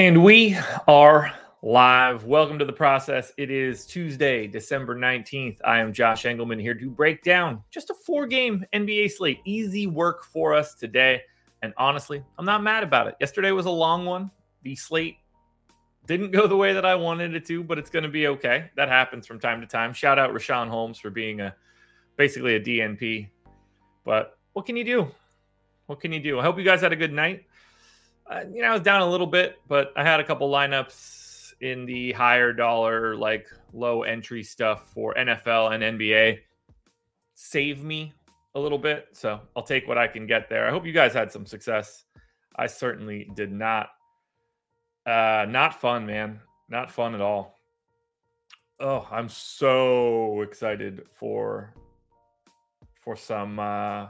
And we are live. Welcome to the process. It is Tuesday, December 19th. I am Josh Engleman here to break down just a four game NBA slate. Easy work for us today. And honestly, I'm not mad about it. Yesterday was a long one. The slate didn't go the way that I wanted it to, but it's going to be okay. That happens from time to time. Shout out Richaun Holmes for being a basically a DNP. But what can you do? What can you do? I hope you guys had a good night uh, you know, I was down a little bit, but I had a couple lineups in the higher dollar, like low entry stuff for NFL and NBA. Save me a little bit. So I'll take what I can get there. I hope you guys had some success. I certainly did not. Uh, not fun, man. Not fun at all. Oh, I'm so excited for for some uh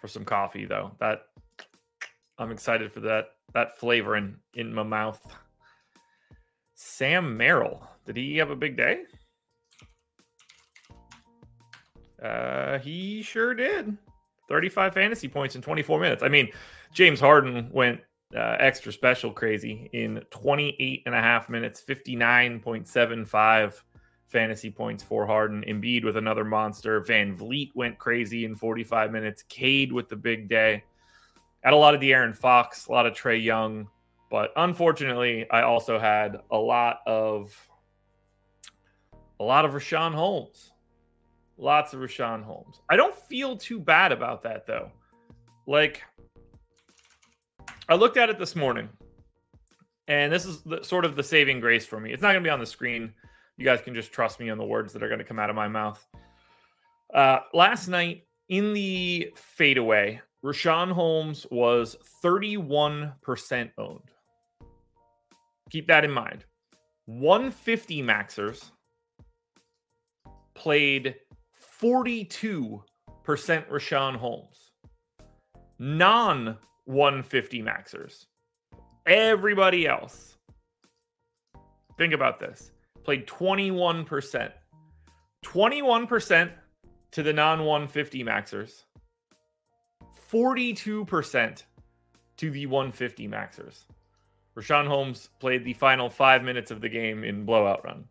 for some coffee though. That I'm excited for that that flavor in in my mouth. Sam Merrill, did he have a big day? Uh, he sure did. 35 fantasy points in 24 minutes. I mean, James Harden went uh, extra special crazy in 28 and a half minutes, 59.75 fantasy points for Harden. Embiid with another monster. VanVleet went crazy in 45 minutes. Cade with the big day. Had a lot of De'Aaron Fox, a lot of Trae Young, but unfortunately, I also had a lot of a lot of Richaun Holmes. Lots of Richaun Holmes. I don't feel too bad about that though. Like I looked at it this morning, and this is the, sort of the saving grace for me. It's not going to be on the screen. You guys can just trust me on the words that are going to come out of my mouth. Uh, last night in the fadeaway, Richaun Holmes was 31% owned. Keep that in mind. 150 maxers played 42% Richaun Holmes. Non 150 maxers, everybody else, think about this, played 21%. 21% to the non 150 maxers 42% to the 150 Maxers. Richaun Holmes played the final five minutes of the game in blowout run.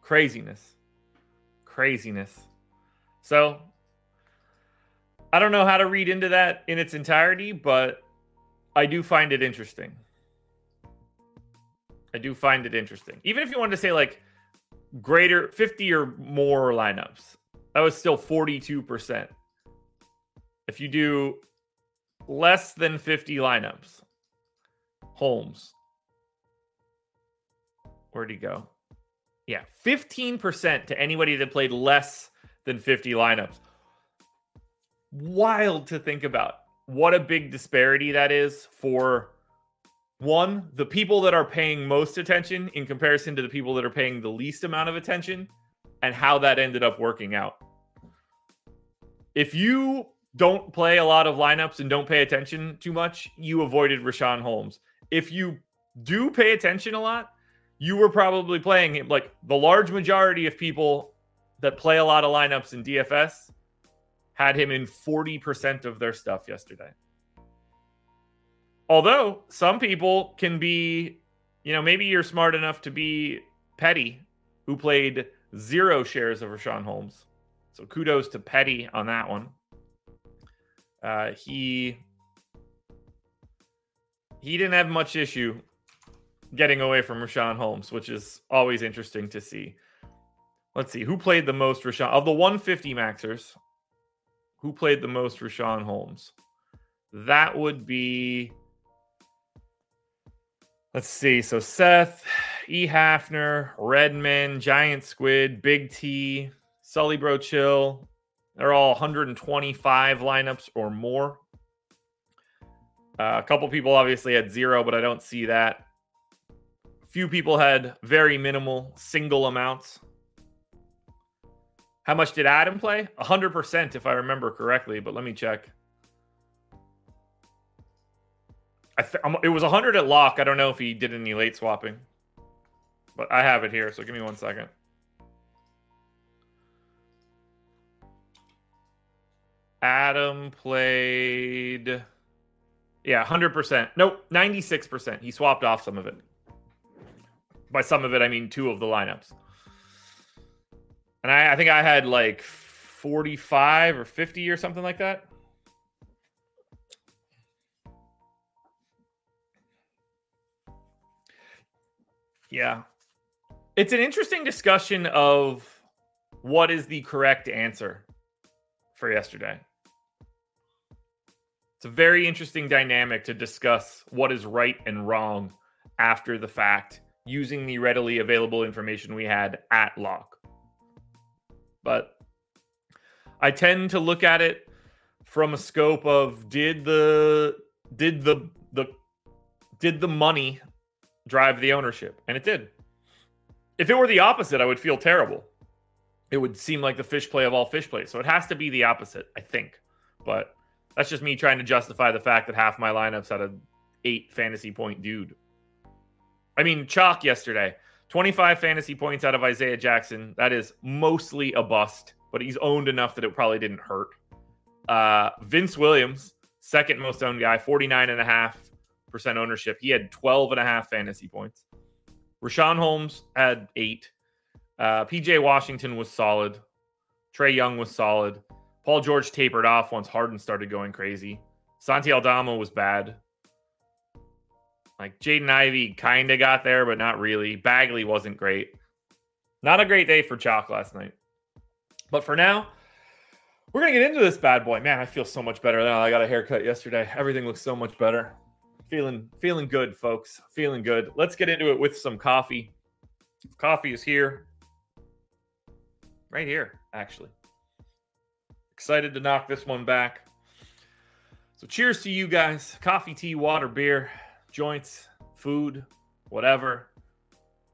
Craziness. Craziness. So, I don't know how to read into that in its entirety, but I do find it interesting. I do find it interesting. Even if you wanted to say like greater 50 or more lineups, that was still 42%. If you do less than 50 lineups, Holmes. Where'd he go? Yeah, 15% to anybody that played less than 50 lineups. Wild to think about. What a big disparity that is for one, the people that are paying most attention in comparison to the people that are paying the least amount of attention, and how that ended up working out if you don't play a lot of lineups and don't pay attention too much, you avoided Richaun Holmes. If you do pay attention a lot, you were probably playing him. Like the large majority of people that play a lot of lineups in DFS had him in 40% of their stuff yesterday. Although some people can be, you know, maybe you're smart enough to be Petty, who played zero shares of Richaun Holmes so kudos to Petty on that one. Uh, he he didn't have much issue getting away from Richaun Holmes, which is always interesting to see. Let's see who played the most Richaun of the 150 maxers. Who played the most Richaun Holmes? That would be. Let's see. So Seth, E. Hafner, Redman, Giant Squid, Big T, Sully Bro Chill. They're all 125 lineups or more. Uh, a couple people obviously had zero, but I don't see that. A few people had very minimal single amounts. How much did Adam play? 100% if I remember correctly, but let me check. I th- it was 100 at lock. I don't know if he did any late swapping, but I have it here. So give me one second. Adam played Yeah, 100%. Nope, 96%. He swapped off some of it. By some of it, I mean two of the lineups. And I, I think I had like 45 or 50 or something like that. Yeah. It's an interesting discussion of what is the correct answer for yesterday. It's a very interesting dynamic to discuss what is right and wrong after the fact using the readily available information we had at lock. But I tend to look at it from a scope of did the did the the did the money drive the ownership? And it did. If it were the opposite, I would feel terrible. It would seem like the fish play of all fish plays. So it has to be the opposite, I think. But that's just me trying to justify the fact that half my lineups had a eight fantasy point dude. I mean, chalk yesterday, 25 fantasy points out of Isaiah Jackson. That is mostly a bust, but he's owned enough that it probably didn't hurt. Uh, Vince Williams, second most owned guy, 49 and a half percent ownership. He had 12 and a half fantasy points. Richaun Holmes had eight. Uh, PJ Washington was solid. Trae Young was solid. Paul George tapered off once Harden started going crazy. Santi Aldama was bad. Like Jaden Ivey kind of got there, but not really. Bagley wasn't great. Not a great day for Chalk last night. But for now, we're gonna get into this bad boy. Man, I feel so much better now. I got a haircut yesterday. Everything looks so much better. Feeling feeling good, folks. Feeling good. Let's get into it with some coffee. Coffee is here. Right here, actually. Excited to knock this one back. So cheers to you guys. Coffee, tea, water, beer, joints, food, whatever.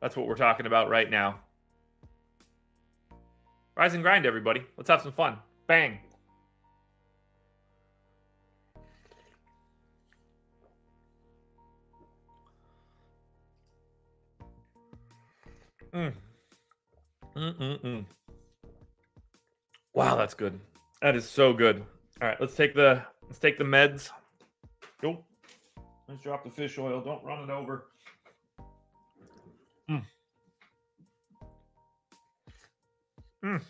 That's what we're talking about right now. Rise and grind, everybody. Let's have some fun. Bang. Mm. Mm-mm-mm. Wow, that's good. That is so good. All right, let's take the let's take the meds. Go. Let's drop the fish oil. Don't run it over. Mm. Mm.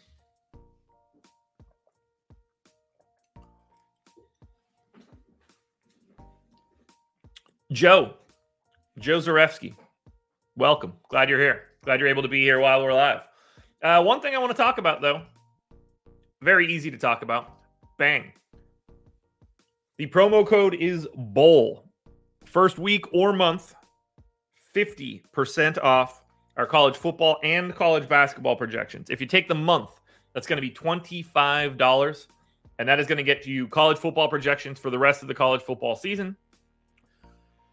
Joe, Joe Zarefsky, welcome. Glad you're here. Glad you're able to be here while we're live. Uh, one thing I want to talk about, though, very easy to talk about. Bang. The promo code is BOWL. First week or month, 50% off our college football and college basketball projections. If you take the month, that's going to be $25. And that is going to get you college football projections for the rest of the college football season.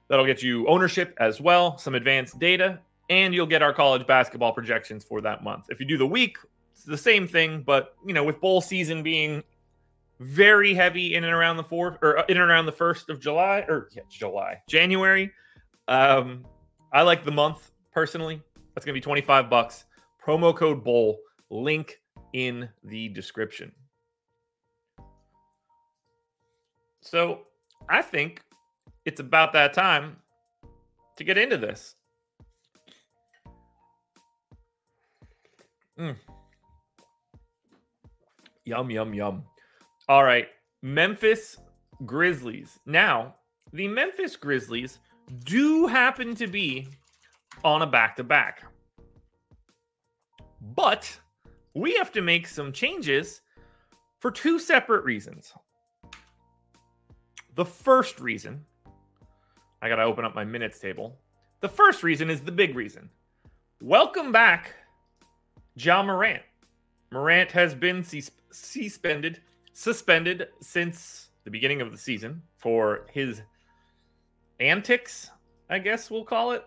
That'll get you ownership as well, some advanced data, and you'll get our college basketball projections for that month. If you do the week, it's the same thing, but you know, with bowl season being very heavy in and around the fourth or in and around the first of July or yeah, July, January. Um, I like the month personally. That's gonna be 25 bucks. Promo code bowl link in the description. So I think it's about that time to get into this. Mm. Yum, yum, yum. All right. Memphis Grizzlies. Now, the Memphis Grizzlies do happen to be on a back to back. But we have to make some changes for two separate reasons. The first reason, I got to open up my minutes table. The first reason is the big reason. Welcome back Ja Morant. Morant has been suspended suspended since the beginning of the season for his antics, I guess we'll call it.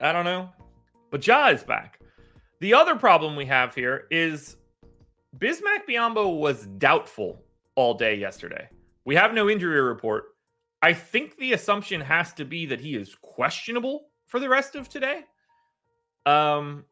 I don't know. But Ja is back. The other problem we have here is Bismack Biyombo was doubtful all day yesterday. We have no injury report. I think the assumption has to be that he is questionable for the rest of today. Um,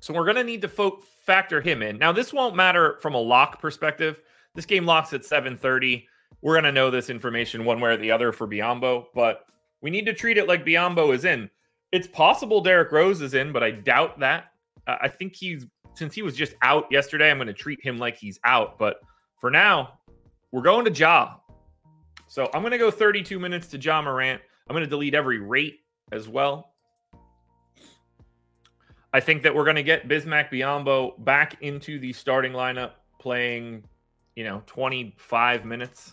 so we're going to need to fo- factor him in. Now, this won't matter from a lock perspective. This game locks at 7:30. we're going to know this information one way or the other for Biyombo, but we need to treat it like Biyombo is in. It's possible Derrick Rose is in, but I doubt that. Uh, I think he's since he was just out yesterday, I'm going to treat him like he's out. But for now, we're going to Ja. So I'm going to go 32 minutes to Ja Morant. I'm going to delete every rate as well. I think that we're going to get Bismack Biyombo back into the starting lineup playing, you know, 25 minutes,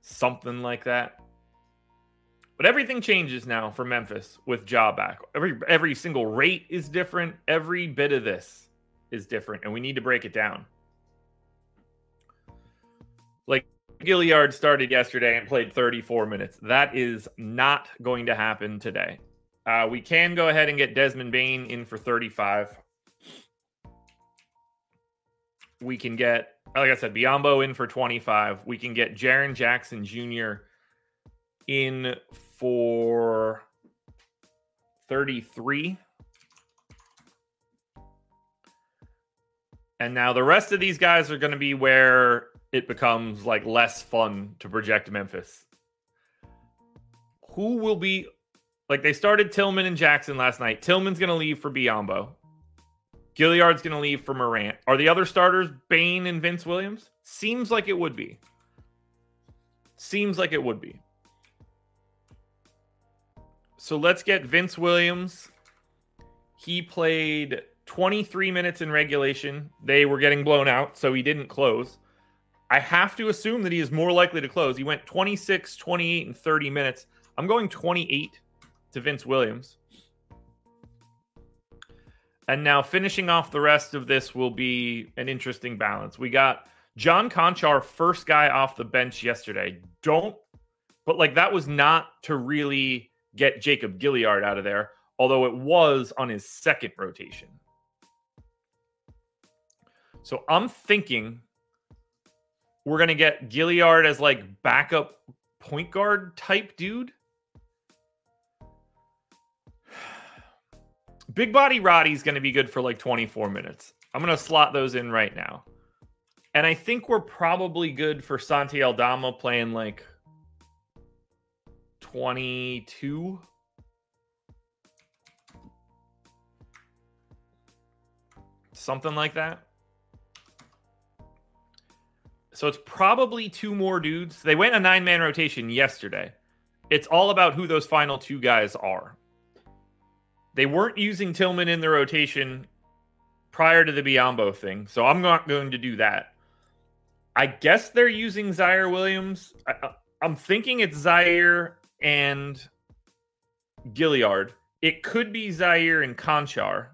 something like that. But everything changes now for Memphis with Ja back. Every every single rate is different. Every bit of this is different, and we need to break it down. Like Gilyard started yesterday and played 34 minutes. That is not going to happen today. Uh, we can go ahead and get Desmond Bane in for 35. We can get, like I said, Biyombo in for 25. We can get Jaren Jackson Jr. in for 33. And now the rest of these guys are going to be where it becomes like less fun to project Memphis. Who will be like they started Tillman and Jackson last night. Tillman's going to leave for Biyombo. Gilyard's going to leave for Morant. Are the other starters Bane and Vince Williams? Seems like it would be. Seems like it would be. So let's get Vince Williams. He played 23 minutes in regulation. They were getting blown out, so he didn't close. I have to assume that he is more likely to close. He went 26, 28, and 30 minutes. I'm going 28 to Vince Williams. And now finishing off the rest of this will be an interesting balance. We got John Konchar, first guy off the bench yesterday. Don't, but like that was not to really get Jacob Gilyard out of there, although it was on his second rotation. So I'm thinking we're going to get Gilyard as like backup point guard type dude. Big Body Roddy's going to be good for like 24 minutes. I'm going to slot those in right now. And I think we're probably good for Santi Aldama playing like 22. Something like that. So it's probably two more dudes. They went a nine man rotation yesterday. It's all about who those final two guys are. They weren't using Tillman in the rotation prior to the Biyombo thing, so I'm not going to do that. I guess they're using Ziaire Williams. I, am thinking it's Ziaire and Gilyard. It could be Ziaire and Konchar.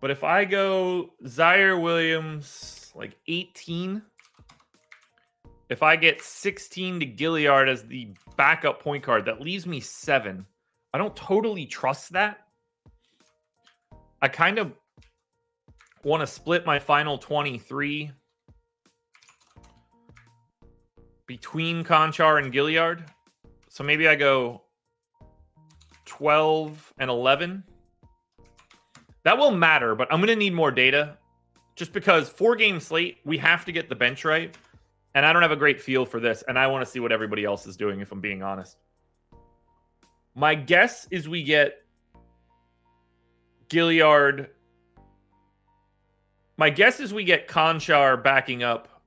But if I go Ziaire Williams, like 18, if I get 16 to Gilyard as the backup point guard, that leaves me seven. I don't totally trust that. I kind of want to split my final 23 between Konchar and Gilyard. So maybe I go 12 and 11. That will matter, but I'm going to need more data just because four game slate, we have to get the bench right. And I don't have a great feel for this. And I want to see what everybody else is doing, if I'm being honest. My guess is we get Gilyard. My guess is we get Konchar backing up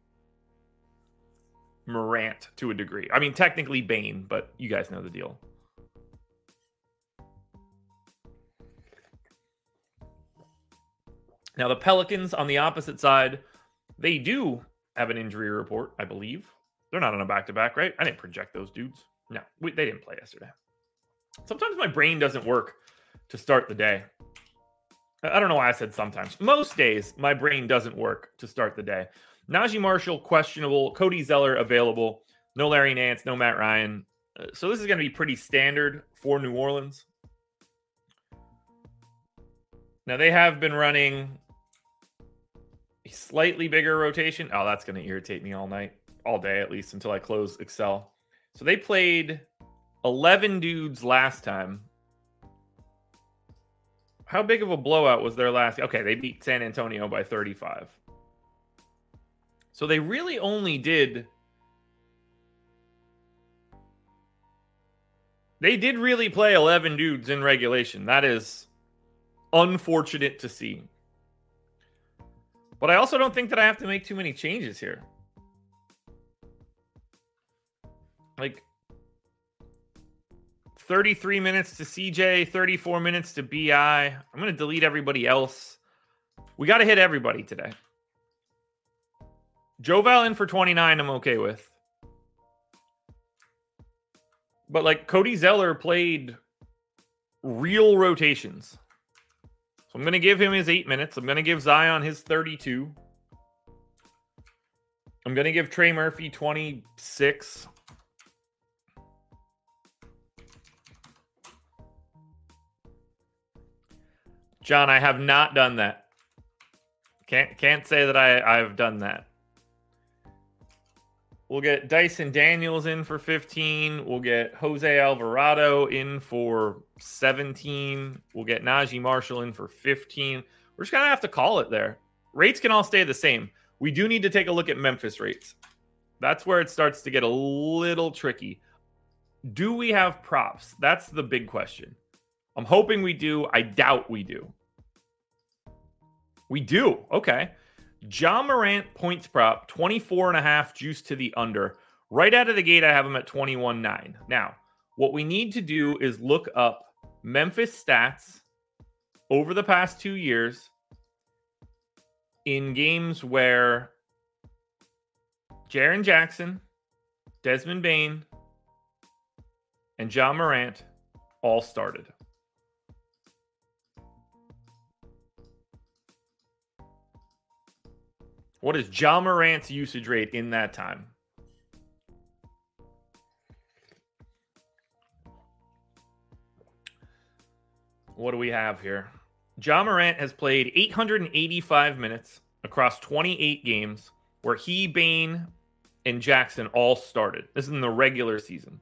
Morant to a degree. I mean, technically Bane, but you guys know the deal. Now, the Pelicans on the opposite side, they do have an injury report, I believe. They're not on a back to back, right? I didn't project those dudes. No, we, they didn't play yesterday. Sometimes my brain doesn't work to start the day. I don't know why I said sometimes. Most days, my brain doesn't work to start the day. Naji Marshall, questionable. Cody Zeller, available. No Larry Nance, no Matt Ryan. Uh, so this is going to be pretty standard for New Orleans. Now, they have been running a slightly bigger rotation. Oh, that's going to irritate me all night, all day at least until I close Excel. So they played 11 dudes last time. how big of a blowout was their last? Okay, they beat San Antonio by 35. So they really only did. They did really play 11 dudes in regulation. That is unfortunate to see. But I also don't think that I have to make too many changes here. Like, 33 minutes to CJ, 34 minutes to BI. I'm going to delete everybody else. We got to hit everybody today. Joval in for 29, I'm okay with. But like Cody Zeller played real rotations. So I'm going to give him his eight minutes. I'm going to give Zion his 32. I'm going to give Trey Murphy 26. John, I have not done that. Can't can't say that I I've done that. We'll get Dyson Daniels in for 15. We'll get Jose Alvarado in for 17. We'll get Naji Marshall in for 15. We're just gonna have to call it there. Rates can all stay the same. We do need to take a look at Memphis rates. That's where it starts to get a little tricky. Do we have props? That's the big question. I'm hoping we do. I doubt we do. We do. Okay. Ja Morant points prop 24 and a half juice to the under. Right out of the gate, I have him at 21 9. Now, what we need to do is look up Memphis stats over the past two years in games where Jaren Jackson, Desmond Bane, and Ja Morant all started. What is Ja Morant's usage rate in that time? What do we have here? Ja Morant has played 885 minutes across 28 games where he, Bane, and Jackson all started. This is in the regular season.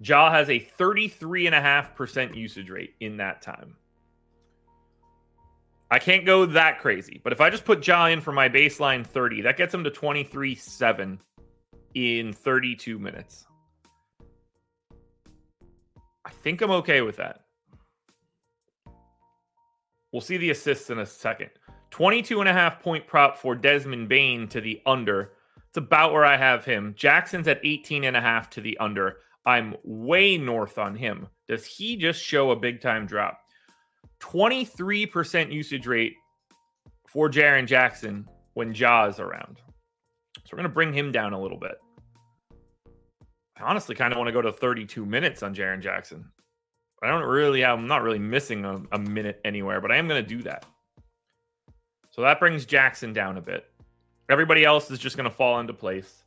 Ja has a 33.5% usage rate in that time. I can't go that crazy. But if I just put Ja in for my baseline 30, that gets him to 23 7 in 32 minutes. I think I'm okay with that. We'll see the assists in a second. 22 and a half point prop for Desmond Bane to the under. It's about where I have him. Jackson's at 18 and a half to the under. I'm way north on him. Does he just show a big time drop? 23% usage rate for Jaren Jackson when Ja is around. So we're going to bring him down a little bit. I honestly kind of want to go to 32 minutes on Jaren Jackson. I don't really, I'm not really missing a, a minute anywhere, but I am going to do that. So that brings Jackson down a bit. Everybody else is just going to fall into place.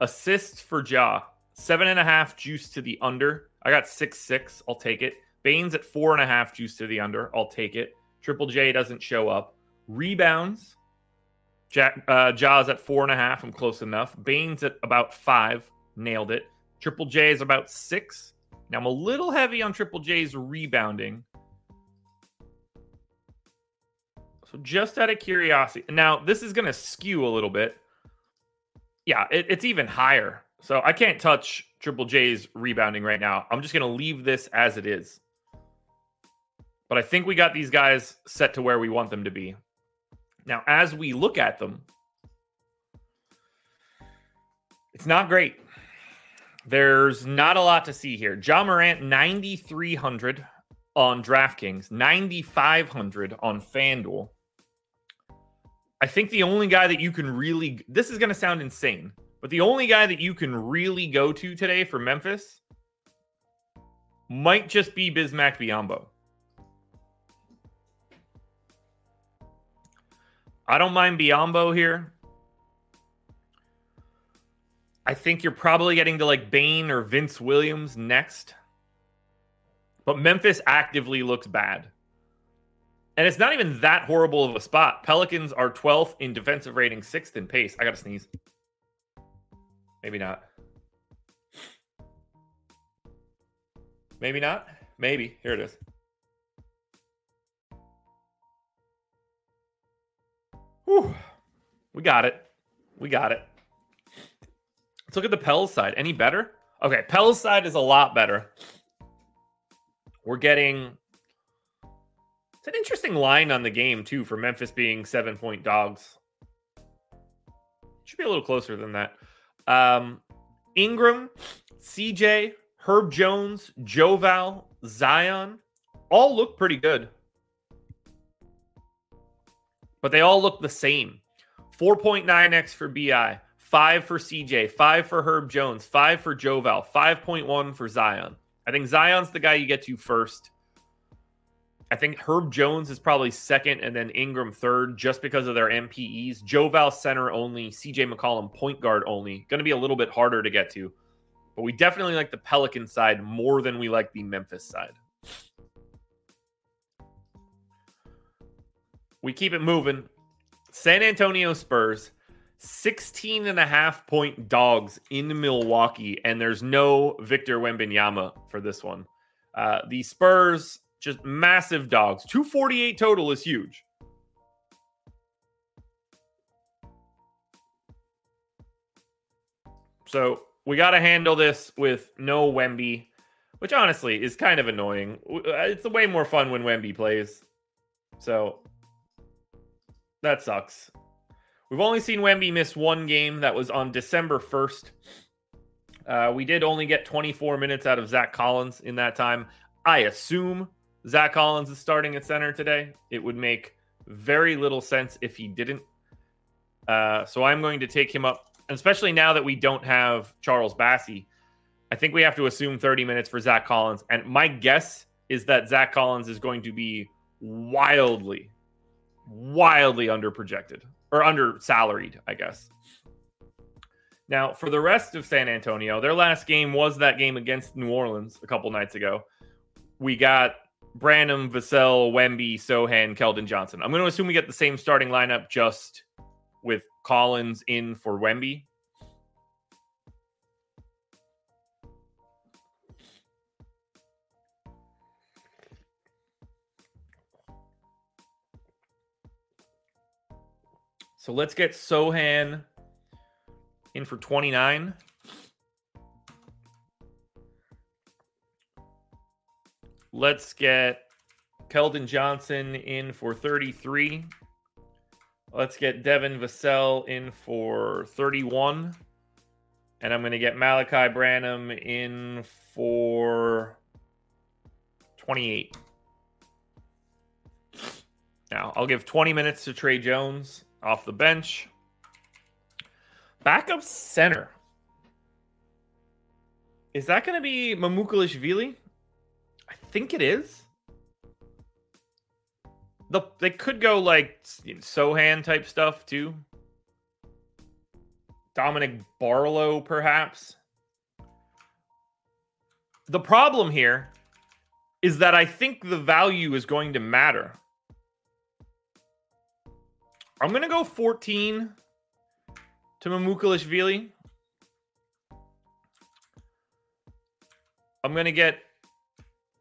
Assists for Ja, seven and a half juice to the under. I got six, six. I'll take it. Bane's at four and a half juice to the under. I'll take it. Triple J doesn't show up. Rebounds. Jack uh, Jaws at four and a half. I'm close enough. Bane's at about five. Nailed it. Triple J is about six. Now I'm a little heavy on Triple J's rebounding. So just out of curiosity, now this is going to skew a little bit. Yeah, it, it's even higher. So I can't touch Triple J's rebounding right now. I'm just going to leave this as it is. But I think we got these guys set to where we want them to be. Now, as we look at them, it's not great. There's not a lot to see here. Ja Morant, 9,300 on DraftKings, 9,500 on FanDuel. I think the only guy that you can really, this is going to sound insane, but the only guy that you can really go to today for Memphis might just be Bismack Biyombo. I don't mind Biyombo here. I think you're probably getting to like Bane or Vince Williams next. But Memphis actively looks bad. And it's not even that horrible of a spot. Pelicans are 12th in defensive rating, 6th in pace. I got to sneeze. Maybe not. Maybe not. Maybe. Here it is. Whew. We got it. We got it. Let's look at the Pels side. Any better? Okay, Pels side is a lot better. We're getting it's an interesting line on the game too for Memphis being seven point dogs. Should be a little closer than that. Um, Ingram, CJ, Herb Jones, Joval, Zion, all look pretty good. But they all look the same. 4.9x for BI, 5 for CJ, 5 for Herb Jones, 5 for Joval, 5.1 for Zion. I think Zion's the guy you get to first. I think Herb Jones is probably second, and then Ingram third, just because of their MPEs. Joval center only, CJ McCollum point guard only. Going to be a little bit harder to get to, but we definitely like the Pelican side more than we like the Memphis side. We keep it moving. San Antonio Spurs, 16 and a half point dogs in Milwaukee, and there's no Victor Wembanyama for this one. Uh, the Spurs just massive dogs. 248 total is huge. So we got to handle this with no Wemby, which honestly is kind of annoying. Uh, it's way more fun when Wemby plays. So that sucks. We've only seen Wemby miss one game. That was on December 1st. Uh, we did only get 24 minutes out of Zach Collins in that time. I assume Zach Collins is starting at center today. It would make very little sense if he didn't. Uh, so I'm going to take him up, especially now that we don't have Charles Bassey. I think we have to assume 30 minutes for Zach Collins. And my guess is that Zach Collins is going to be wildly, wildly under projected or under salaried, I guess. Now, for the rest of San Antonio, their last game was that game against New Orleans a couple nights ago. We got Branham, Vassell, Wemby, Sochan, Keldon Johnson. I'm going to assume we get the same starting lineup just with Collins in for Wemby. So let's get Sochan in for 29. Let's get Keldon Johnson in for 33. Let's get Devin Vassell in for 31. And I'm going to get Malaki Branham in for 28. Now, I'll give 20 minutes to Tre Jones off the bench. Backup center. Is that going to be Mamukelashvili? I think it is. The, they could go like Sochan type stuff too. Dominic Barlow, perhaps. The problem here is that I think the value is going to matter. I'm to go 14 to Mamukelashvili. I'm to get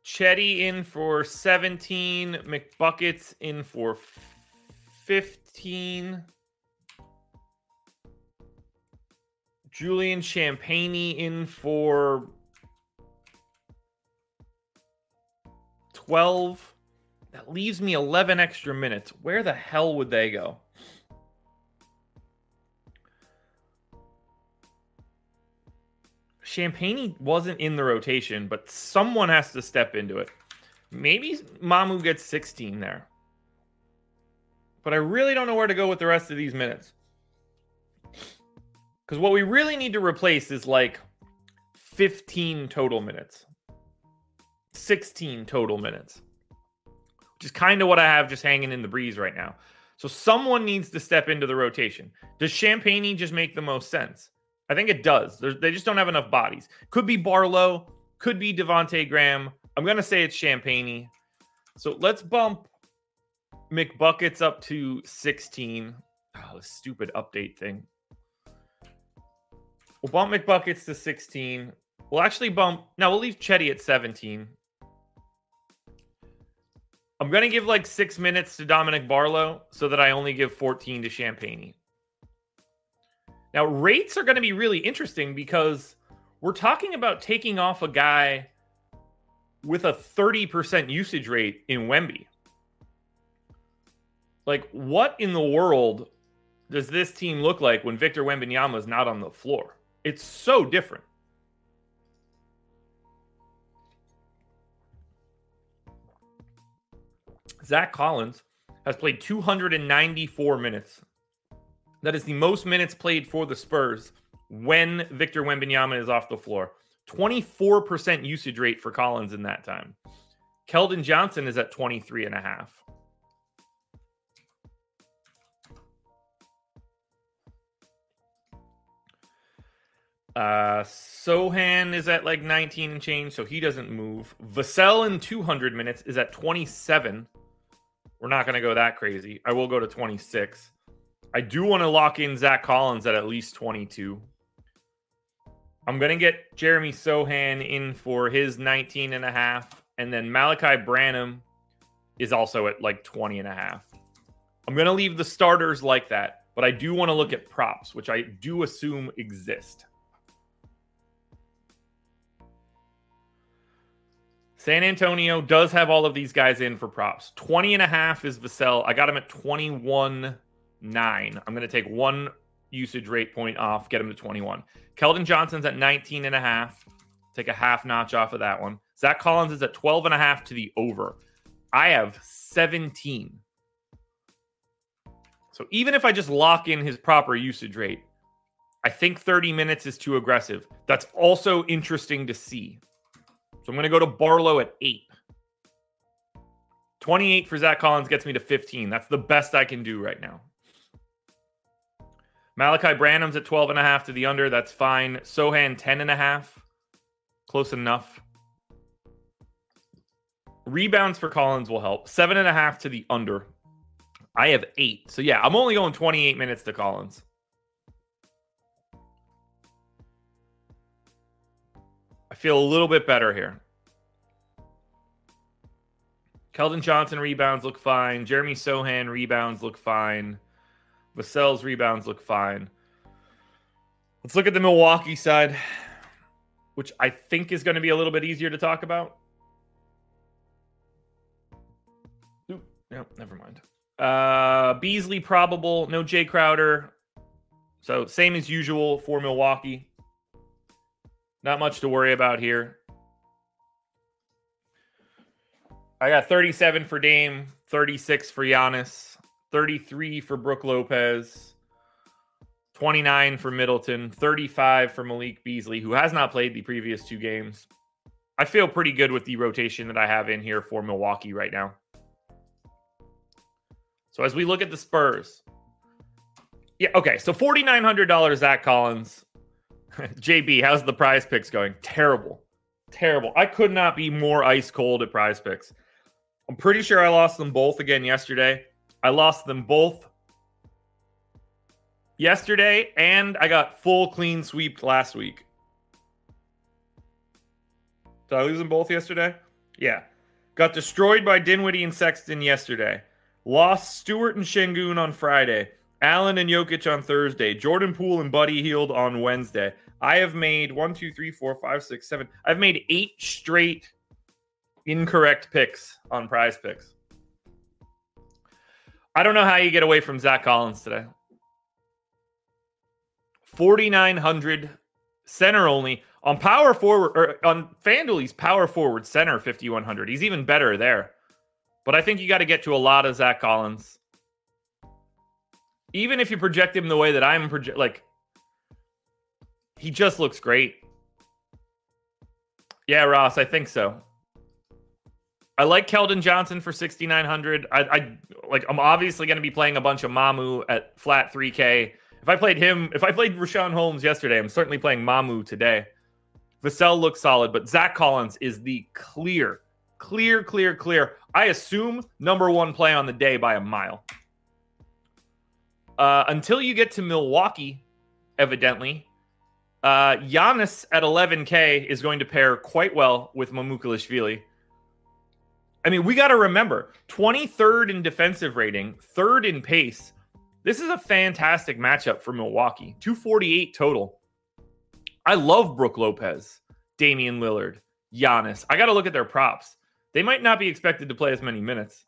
Chetty in for 17. McBuckets in for 15. Julian Champagnie in for 12. That leaves me 11 extra minutes. Where the hell would they go? Champagnie wasn't in the rotation, but someone has to step into it. Maybe Mamu gets 16 there. But I really don't know where to go with the rest of these minutes. Because what we really need to replace is like 15 total minutes, 16 total minutes, which is kind of what I have just hanging in the breeze right now. So someone needs to step into the rotation. Does Champagnie just make the most sense? I think it does. There's, they just don't have enough bodies. Could be Barlow, could be Devonte Graham. I'm gonna say it's Champagnie. So let's bump McBuckets up to 16. Oh, stupid update thing. We'll bump McBuckets to 16. We'll actually bump. Now we'll leave Chetty at 17. I'm to give like six minutes to Dominic Barlow so that I only give 14 to Champagnie. Now, rates are going to be really interesting because we're talking about taking off a guy with a 30% usage rate in Wemby. Like, what in the world does this team look like when Victor Wembanyama is not on the floor? It's so different. Zach Collins has played 294 minutes. That is the most minutes played for the Spurs when Victor Wembanyama is off the floor. 24% usage rate for Collins in that time. Keldon Johnson is at 23 and a half. Uh, Sochan is at like 19 and change, so he doesn't move. Vassell in 200 minutes is at 27. We're not going to go that crazy. I will go to 26. I do want to lock in Zach Collins at at least 22. I'm going to get Jeremy Sochan in for his 19 and a half. And then Malaki Branham is also at like 20 and a half. I'm going to leave the starters like that, but I do want to look at props, which I do assume exist. San Antonio does have all of these guys in for props. 20 and a half is Vassell. I got him at 21 9. I'm going to take one usage rate point off, get him to 21. Keldon Johnson's at 19 and a half. Take a half notch off of that one. Zach Collins is at 12 and a half to the over. I have 17. So even if I just lock in his proper usage rate, I think 30 minutes is too aggressive. That's also interesting to see. So I'm going to go to Barlow at eight. 28 for Zach Collins gets me to 15. That's the best I can do right now. Malaki Branham's at 12 and a half to the under. That's fine. Sochan 10 and a half. Close enough. Rebounds for Collins will help. Seven and a half to the under. I have eight. So yeah, I'm only going 28 minutes to Collins. I feel a little bit better here. Keldon Johnson rebounds look fine. Jeremy Sochan rebounds look fine. Vassell's rebounds look fine. Let's look at the Milwaukee side, which I think is going to be a little bit easier to talk about. Ooh, no, never mind. Uh, Beasley probable, no Jay Crowder. So same as usual for Milwaukee. Not much to worry about here. I got 37 for Dame, 36 for Giannis, 33 for Brook Lopez, 29 for Middleton, 35 for Malik Beasley, who has not played the previous two games. I feel pretty good with the rotation that I have in here for Milwaukee right now. So as we look at the Spurs, yeah, okay. So forty nine hundred dollars Zach Collins, JB, how's the PrizePicks going? Terrible. Terrible. I could not be more ice cold at PrizePicks. I'm pretty sure I lost them both again yesterday. I lost them both yesterday, and I got full clean sweep last week. Did I lose them both yesterday? Yeah. Got destroyed by Dinwiddie and Sexton yesterday. Lost Stewart and Sengun on Friday. Allen and Jokic on Thursday. Jordan Poole and Buddy Hield on Wednesday. I have made one, two, three, four, five, six, seven. I've made eight straight incorrect picks on PrizePicks. I don't know how you get away from Zach Collins today. 4,900 center only on power forward or on FanDuel. He's power forward center 5,100. He's even better there. But I think you got to get to a lot of Zach Collins. Even if you project him the way that I'm project, like he just looks great. Yeah, Ross, I think so. I like Keldon Johnson for 6,900. I, I like. I'm obviously going to be playing a bunch of Mamu at flat 3K. If I played him, if I played Richaun Holmes yesterday, I'm certainly playing Mamu today. Vassell looks solid, but Zach Collins is the clear, clear, clear, clear. I assume number one play on the day by a mile. Uh, until you get to Milwaukee, evidently, uh, Giannis at 11K is going to pair quite well with Mamukelashvili. I mean, we got to remember 23rd in defensive rating, third in pace. This is a fantastic matchup for Milwaukee. 248 total. I love Brook Lopez, Damian Lillard, Giannis. I got to look at their props. They might not be expected to play as many minutes.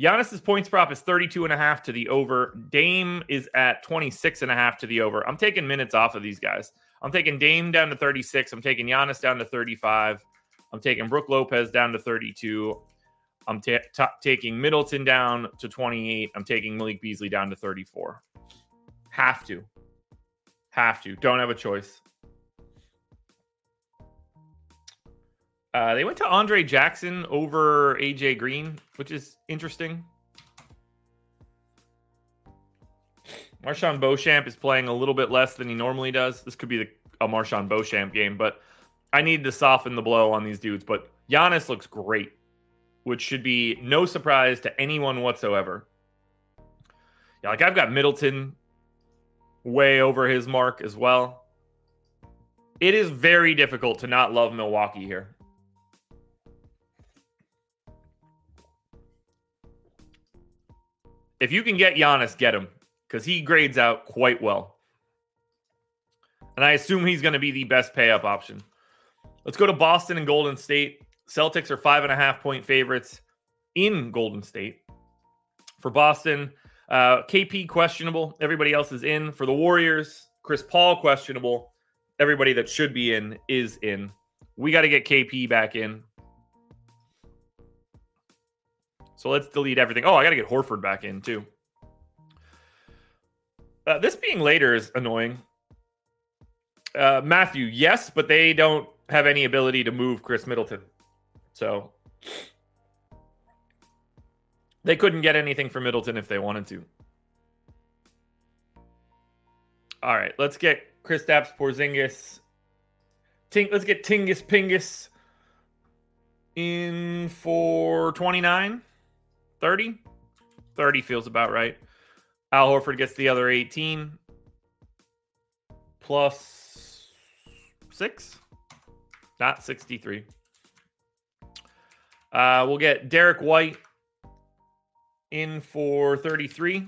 Giannis's points prop is 32 and a half to the over. Dame is at 26 and a half to the over. I'm taking minutes off of these guys. I'm taking Dame down to 36. I'm taking Giannis down to 35. I'm taking Brook Lopez down to 32. I'm t- taking Middleton down to 28. I'm taking Malik Beasley down to 34. Have to. Have to. Don't have a choice. Uh, they went to Andre Jackson over AJ Green, which is interesting. MarJon Beauchamp is playing a little bit less than he normally does. This could be the, a MarJon Beauchamp game, but I need to soften the blow on these dudes. But Giannis looks great, which should be no surprise to anyone whatsoever. Yeah, like I've got Middleton way over his mark as well. It is very difficult to not love Milwaukee here. If you can get Giannis, get him because he grades out quite well. And I assume he's going to be the best pay up option. Let's go to Boston and Golden State. Celtics are five and a half point favorites in Golden State. For Boston, uh, KP questionable. Everybody else is in. For the Warriors, Chris Paul questionable. Everybody that should be in is in. We got to get KP back in. So let's delete everything. Oh, I got to get Horford back in too. Uh, this being later is annoying. Uh, Matthew, yes, but they don't have any ability to move Khris Middleton. So they couldn't get anything for Middleton if they wanted to. All right, let's get Chris Kristaps Porzingis. Ting, let's get Tingus Pingus in for 29, 30. 30 feels about right. Al Horford gets the other 18 plus six, not 63. Uh, we'll get Derrick White in for 33.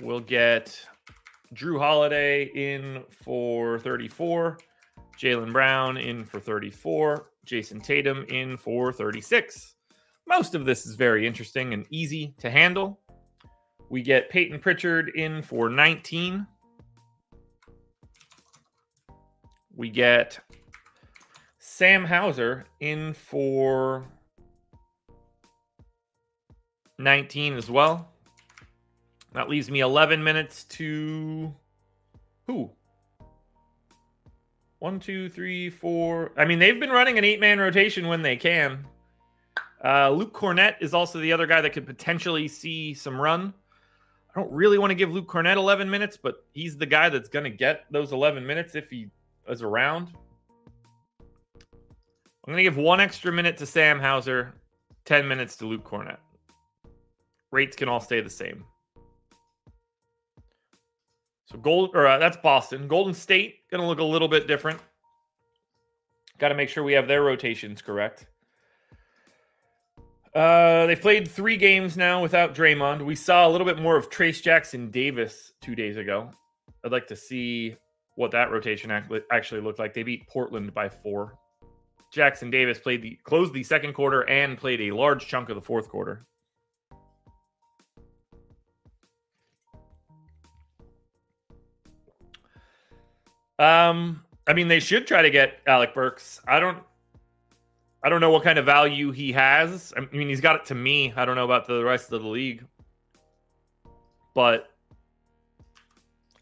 We'll get Jrue Holiday in for 34. Jaylen Brown in for 34. Jayson Tatum in for 36. Most of this is very interesting and easy to handle. We get Payton Pritchard in for 19. We get Sam Hauser in for 19 as well. That leaves me 11 minutes to who? One, two, three, four. I mean, they've been running an eight man rotation when they can. Uh, Luke Kornet is also the other guy that could potentially see some run. I don't really want to give Luke Kornet 11 minutes, but he's the guy that's going to get those 11 minutes if he is around. I'm going to give one extra minute to Sam Hauser, 10 minutes to Luke Kornet. Rates can all stay the same. So gold or uh, that's Boston. Golden State going to look a little bit different. Got to make sure we have their rotations correct. Uh, they played three games now without Draymond. We saw a little bit more of Trayce Jackson Davis two days ago. I'd like to see what that rotation actually looked like. They beat Portland by four. Jackson Davis played the closed the second quarter and played a large chunk of the fourth quarter. Um, I mean, they should try to get Alec Burks. I don't I don't know what kind of value he has. I mean, he's got it to me. I don't know about the rest of the league. But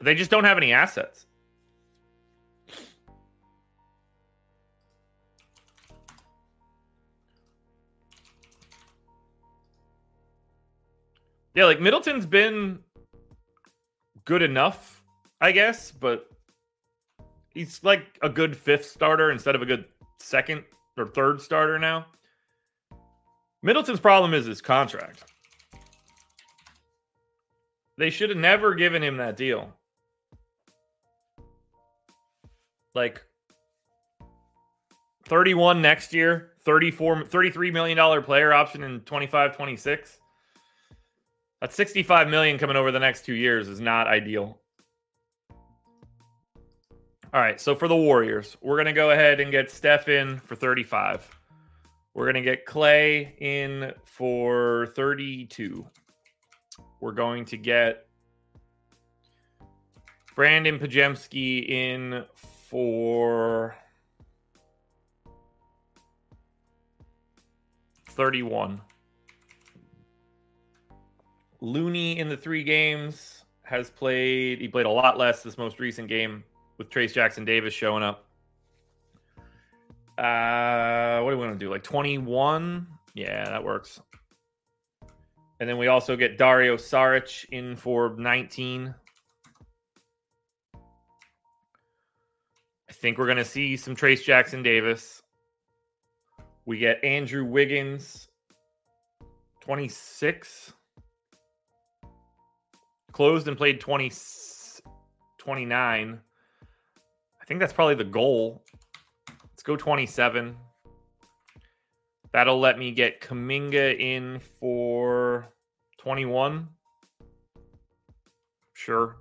they just don't have any assets. Yeah, like Middleton's been good enough, I guess, but he's like a good fifth starter instead of a good second or third starter now. Middleton's problem is his contract. They should have never given him that deal. Like 31 next year, 34 33 million dollar player option in 25 26. That's 65 million coming over the next 2 years is not ideal. All right, so for the Warriors, we're to go ahead and get Steph in for 35. We're to get Clay in for 32. We're going to get Brandin Podziemski in for 31. Looney in the three games has played, he played a lot less this most recent game with Trayce Jackson Davis showing up. Uh, what do we want to do? Like 21? Yeah, that works. And then we also get Dario Saric in for 19. I think we're going to see some Trayce Jackson Davis. We get Andrew Wiggins, 26. Closed and played 20, 29. I think that's probably the goal. Let's go 27. That'll let me get Kuminga in for 21. Sure.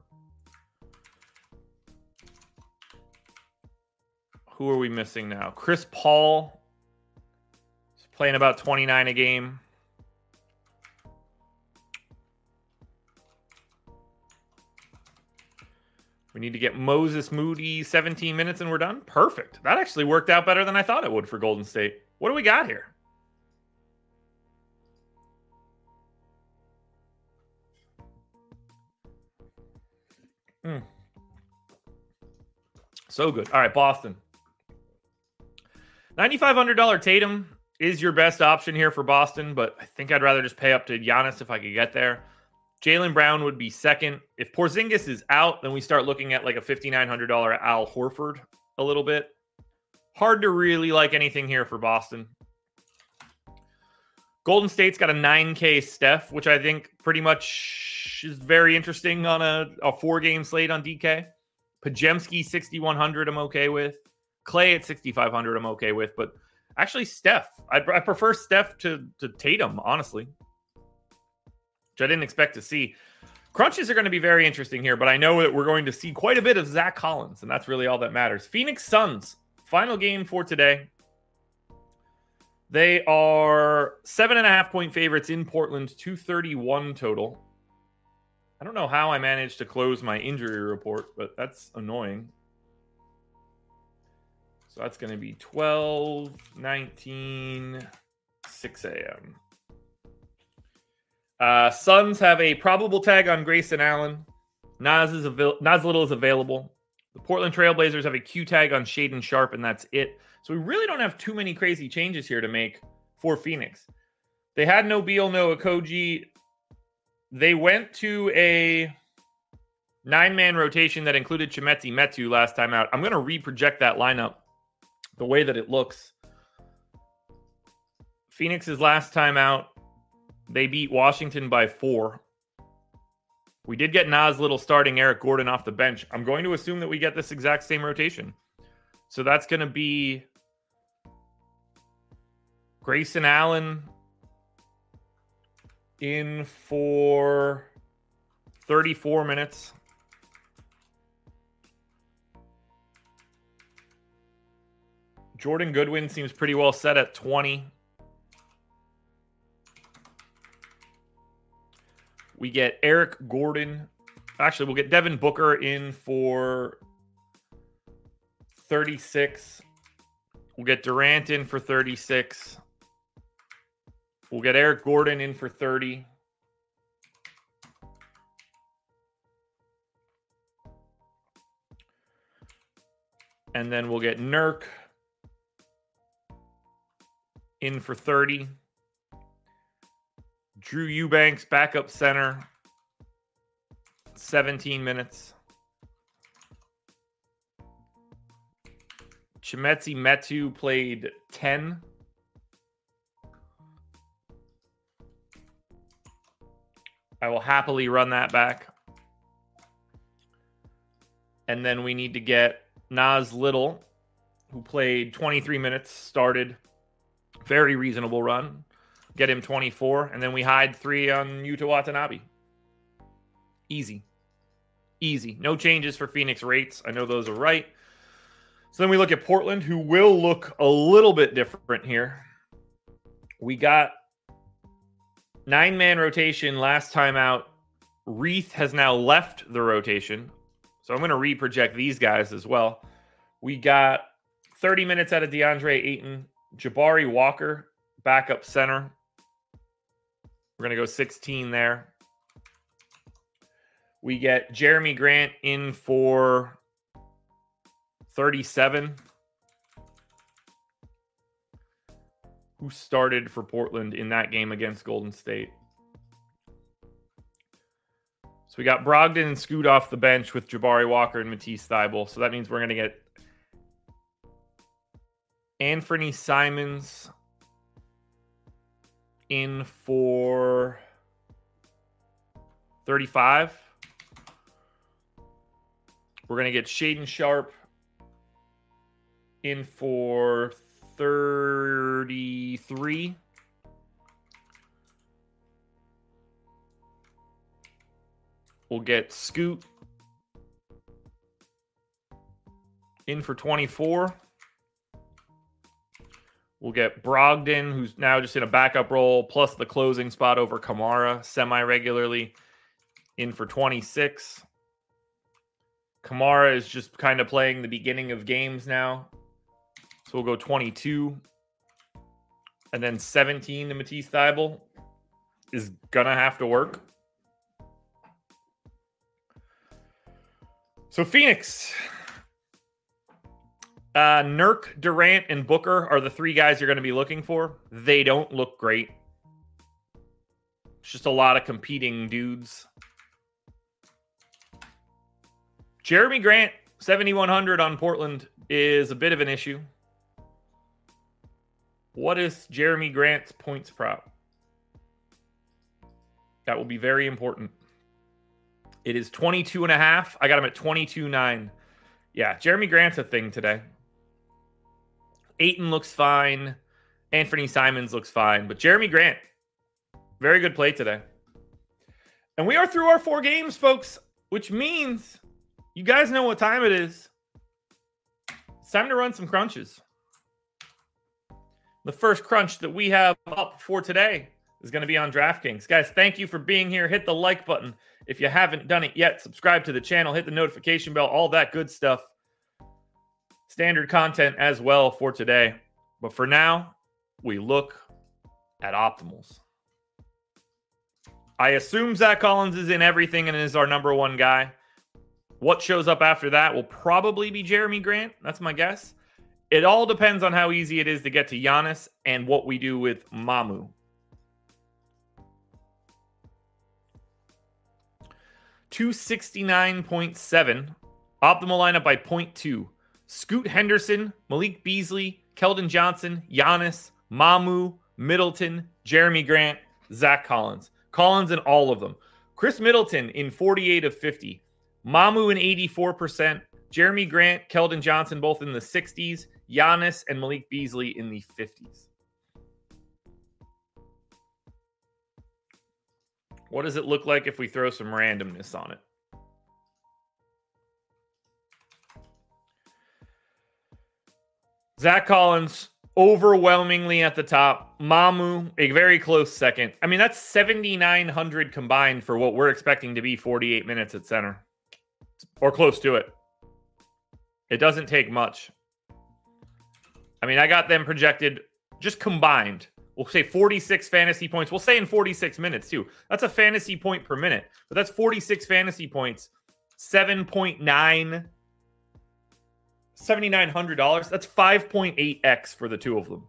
Who are we missing now? Chris Paul is playing about 29 a game. We need to get Moses Moody 17 minutes and we're done. Perfect. That actually worked out better than I thought it would for Golden State. What do we got here? Hmm. So good. All right, Boston. $9,500 Tatum is your best option here for Boston, but I think I'd rather just pay up to Giannis if I could get there. Jaylen Brown would be second. If Porzingis is out, then we start looking at like a $5,900 Al Horford a little bit. Hard to really like anything here for Boston. Golden State's got a 9K Steph, which I think pretty much is very interesting on a, a four game slate on DK. Podziemski 6,100, I'm okay with. Clay at 6,500, I'm okay with. But actually, Steph, I, I prefer Steph to, to Tatum, honestly which I didn't expect to see. Crunches are going to be very interesting here, but I know that we're going to see quite a bit of Zach Collins, and that's really all that matters. Phoenix Suns, final game for today. They are seven and a half point favorites in Portland, 231 total. I don't know how I managed to close my injury report, but that's annoying. So that's going to be 12, 19, 6 a.m. Uh, Suns have a probable tag on Grayson Allen. Nas is avail- Nas Little is available. The Portland Trailblazers have a Q tag on Shaedon Sharpe, and that's it. So we really don't have too many crazy changes here to make for Phoenix. They had no Beal, no Okogie. They went to a nine man rotation that included Chimezie Metu last time out. I'm going to reproject that lineup the way that it looks. Phoenix's last time out, they beat Washington by four. We did get Nas Little starting Eric Gordon off the bench. I'm going to assume that we get this exact same rotation. So that's going to be Grayson Allen in for 34 minutes. Jordan Goodwin seems pretty well set at 20. We get Eric Gordon. Actually, we'll get Devin Booker in for 36. We'll get Durant in for 36. We'll get Eric Gordon in for 30. And then we'll get Nurk in for 30. Drew Eubanks, backup center, 17 minutes. Chimezie Metu played 10. I will happily run that back. And then we need to get Nas Little, who played 23 minutes, started Very reasonable run. Get him 24, and then we hide three on Yuta Watanabe. Easy. Easy. No changes for Phoenix rates. I know those are right. So then we look at Portland, who will look a little bit different here. We got nine man rotation last time out. Reath has now left the rotation. So I'm going to reproject these guys as well. We got 30 minutes out of DeAndre Ayton, Jabari Walker, backup center. We're going to go 16 there. We get Jerami Grant in for 37. Who started for Portland in that game against Golden State? So we got Brogdon and Scoot off the bench with Jabari Walker and Matisse Thybulle. So that means we're going to get Anthony Simons in for 35. We're going to get Shaedon Sharpe in for 33. We'll get Scoot in for 24. We'll get Brogdon, who's now just in a backup role, plus the closing spot over Camara semi regularly, in for 26. Camara is just kind of playing the beginning of games now. So we'll go 22. And then 17 to Matisse Thybulle is going to have to work. So Phoenix, uh, Nurk, Durant, and Booker are the three guys you're going to be looking for. They don't look great. It's just a lot of competing dudes. Jerami Grant, 7,100 on Portland is a bit of an issue. What is Jerami Grant's points prop? That will be very important. It is 22 and a half. I got him at 22 9. Yeah, Jerami Grant's a thing today. Ayton looks fine. Anthony Simons looks fine. But Jerami Grant, very good play today. And we are through our four games, folks, which means you guys know what time it is. It's time to run some crunches. The first crunch that we have up for today is going to be on DraftKings. Guys, thank you for being here. Hit the like button if you haven't done it yet. Subscribe to the channel, hit the notification bell, all that good stuff. Standard content as well for today. But for now, we look at optimals. I assume Zach Collins is in everything and is our number one guy. What shows up after that will probably be Jerami Grant. That's my guess. It all depends on how easy it is to get to Giannis and what we do with Mamu. Two sixty nine point seven, optimal lineup by point two. Scoot Henderson, Malik Beasley, Keldon Johnson, Giannis, Mamu, Middleton, Jerami Grant, Zach Collins. Collins in all of them. Khris Middleton in 48 of 50. Mamu in 84%. Jerami Grant, Keldon Johnson both in the 60s. Giannis and Malik Beasley in the 50s. What does it look like if we throw some randomness on it? Zach Collins overwhelmingly at the top. Mamu, a very close second. I mean, that's 7,900 combined for what we're expecting to be 48 minutes at center or close to it. It doesn't take much. I mean, I got them projected just combined. We'll say 46 fantasy points. We'll say in 46 minutes too. That's a fantasy point per minute, but that's 46 fantasy points. 7.9 $7,900. That's 5.8x for the two of them.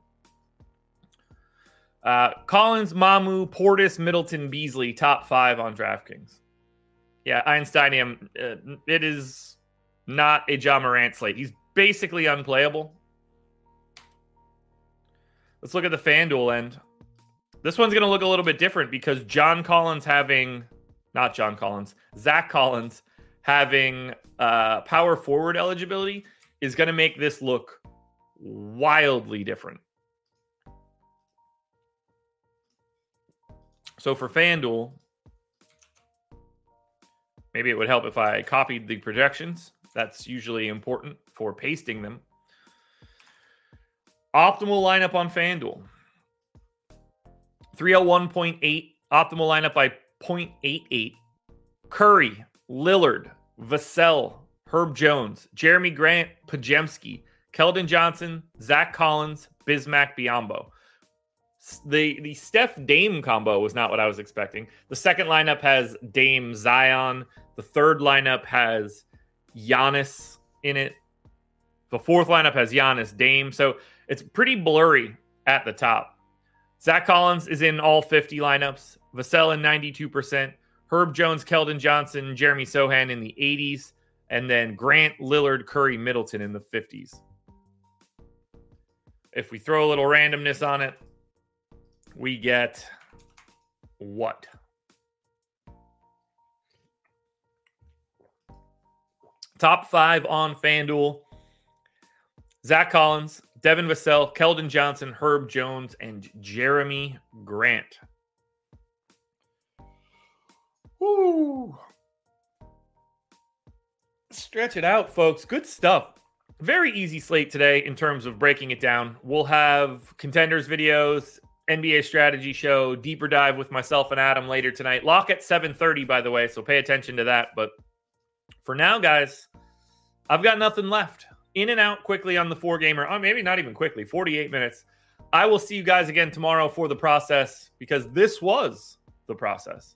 Uh, Collins, Mamu, Portis, Middleton, Beasley, top five on DraftKings. Yeah, Einsteinium, uh, it is not a Ja Morant slate. He's basically unplayable. Let's look at the FanDuel end. This one's going to look a little bit different because John Collins having, not John Collins, Zach Collins having uh, power forward eligibility is going to make this look wildly different. So for FanDuel, maybe it would help if I copied the projections. That's usually important for pasting them. Optimal lineup on FanDuel 301.8, optimal lineup by 0.88. Curry, Lillard, Vassell, Herb Jones, Jerami Grant, Podziemski, Keldon Johnson, Zach Collins, Bismack Biyombo. The the Steph Dame combo was not what I was expecting. The second lineup has Dame Zion. The third lineup has Giannis in it. The fourth lineup has Giannis Dame. So it's pretty blurry at the top. Zach Collins is in all 50 lineups. Vassell in 92%. Herb Jones, Keldon Johnson, Jeremy Sochan in the 80s. And then Grant, Lillard, Curry, Middleton in the 50s. If we throw a little randomness on it, we get what? Top five on FanDuel Zach Collins, Devin Vassell, Keldon Johnson, Herb Jones, and Jerami Grant. Woo. Stretch it out, folks. Good stuff. Very easy slate today in terms of breaking it down. We'll have contenders videos, NBA strategy show, deeper dive with myself and Adam later tonight. Lock at 7:30 by the way, so pay attention to that. But for now, guys, I've got nothing left. In and out quickly on the four gamer. Oh, maybe not even quickly. 48 minutes. I will see you guys again tomorrow for the process because this was the process.